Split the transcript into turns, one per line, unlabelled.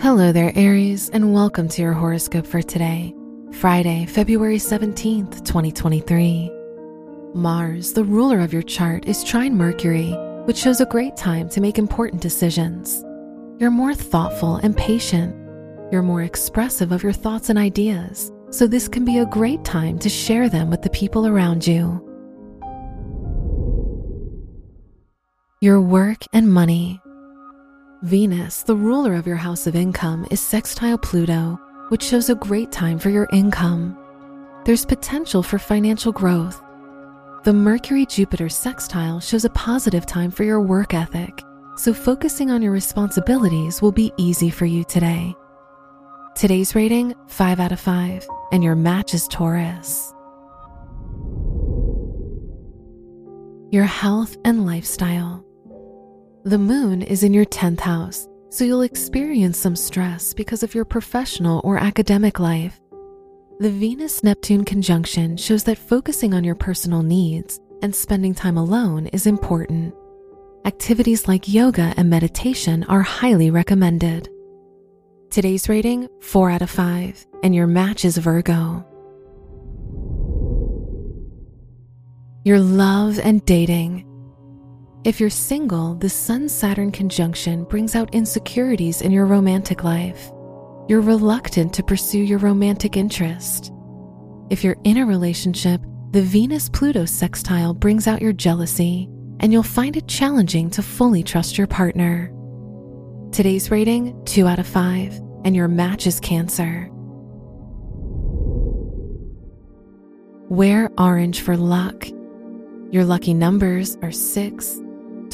Hello there, Aries, and welcome to your horoscope for today, Friday, February 17th, 2023. Mars, the ruler of your chart, is trine Mercury, which shows a great time to make important decisions. You're more thoughtful and patient. You're more expressive of your thoughts and ideas, so this can be a great time to share them with the people around you. Your work and money. Venus, the ruler of your house of income, is sextile Pluto, which shows a great time for your income. There's potential for financial growth. The Mercury Jupiter sextile shows a positive time for your work ethic, so focusing on your responsibilities will be easy for you today. Today's rating 5 out of 5, and your match is Taurus. Your health and lifestyle. The moon is in your 10th house, so you'll experience some stress because of your professional or academic life. The Venus Neptune conjunction shows that focusing on your personal needs and spending time alone is important. Activities like yoga and meditation are highly recommended. Today's rating 4 out of 5, and your match is Virgo. Your love and dating. If you're single, the Sun Saturn conjunction brings out insecurities in your romantic life. You're reluctant to pursue your romantic interest. If you're in a relationship, the Venus Pluto sextile brings out your jealousy, and you'll find it challenging to fully trust your partner. Today's rating 2 out of 5, and your match is Cancer. Wear orange for luck. Your lucky numbers are 6,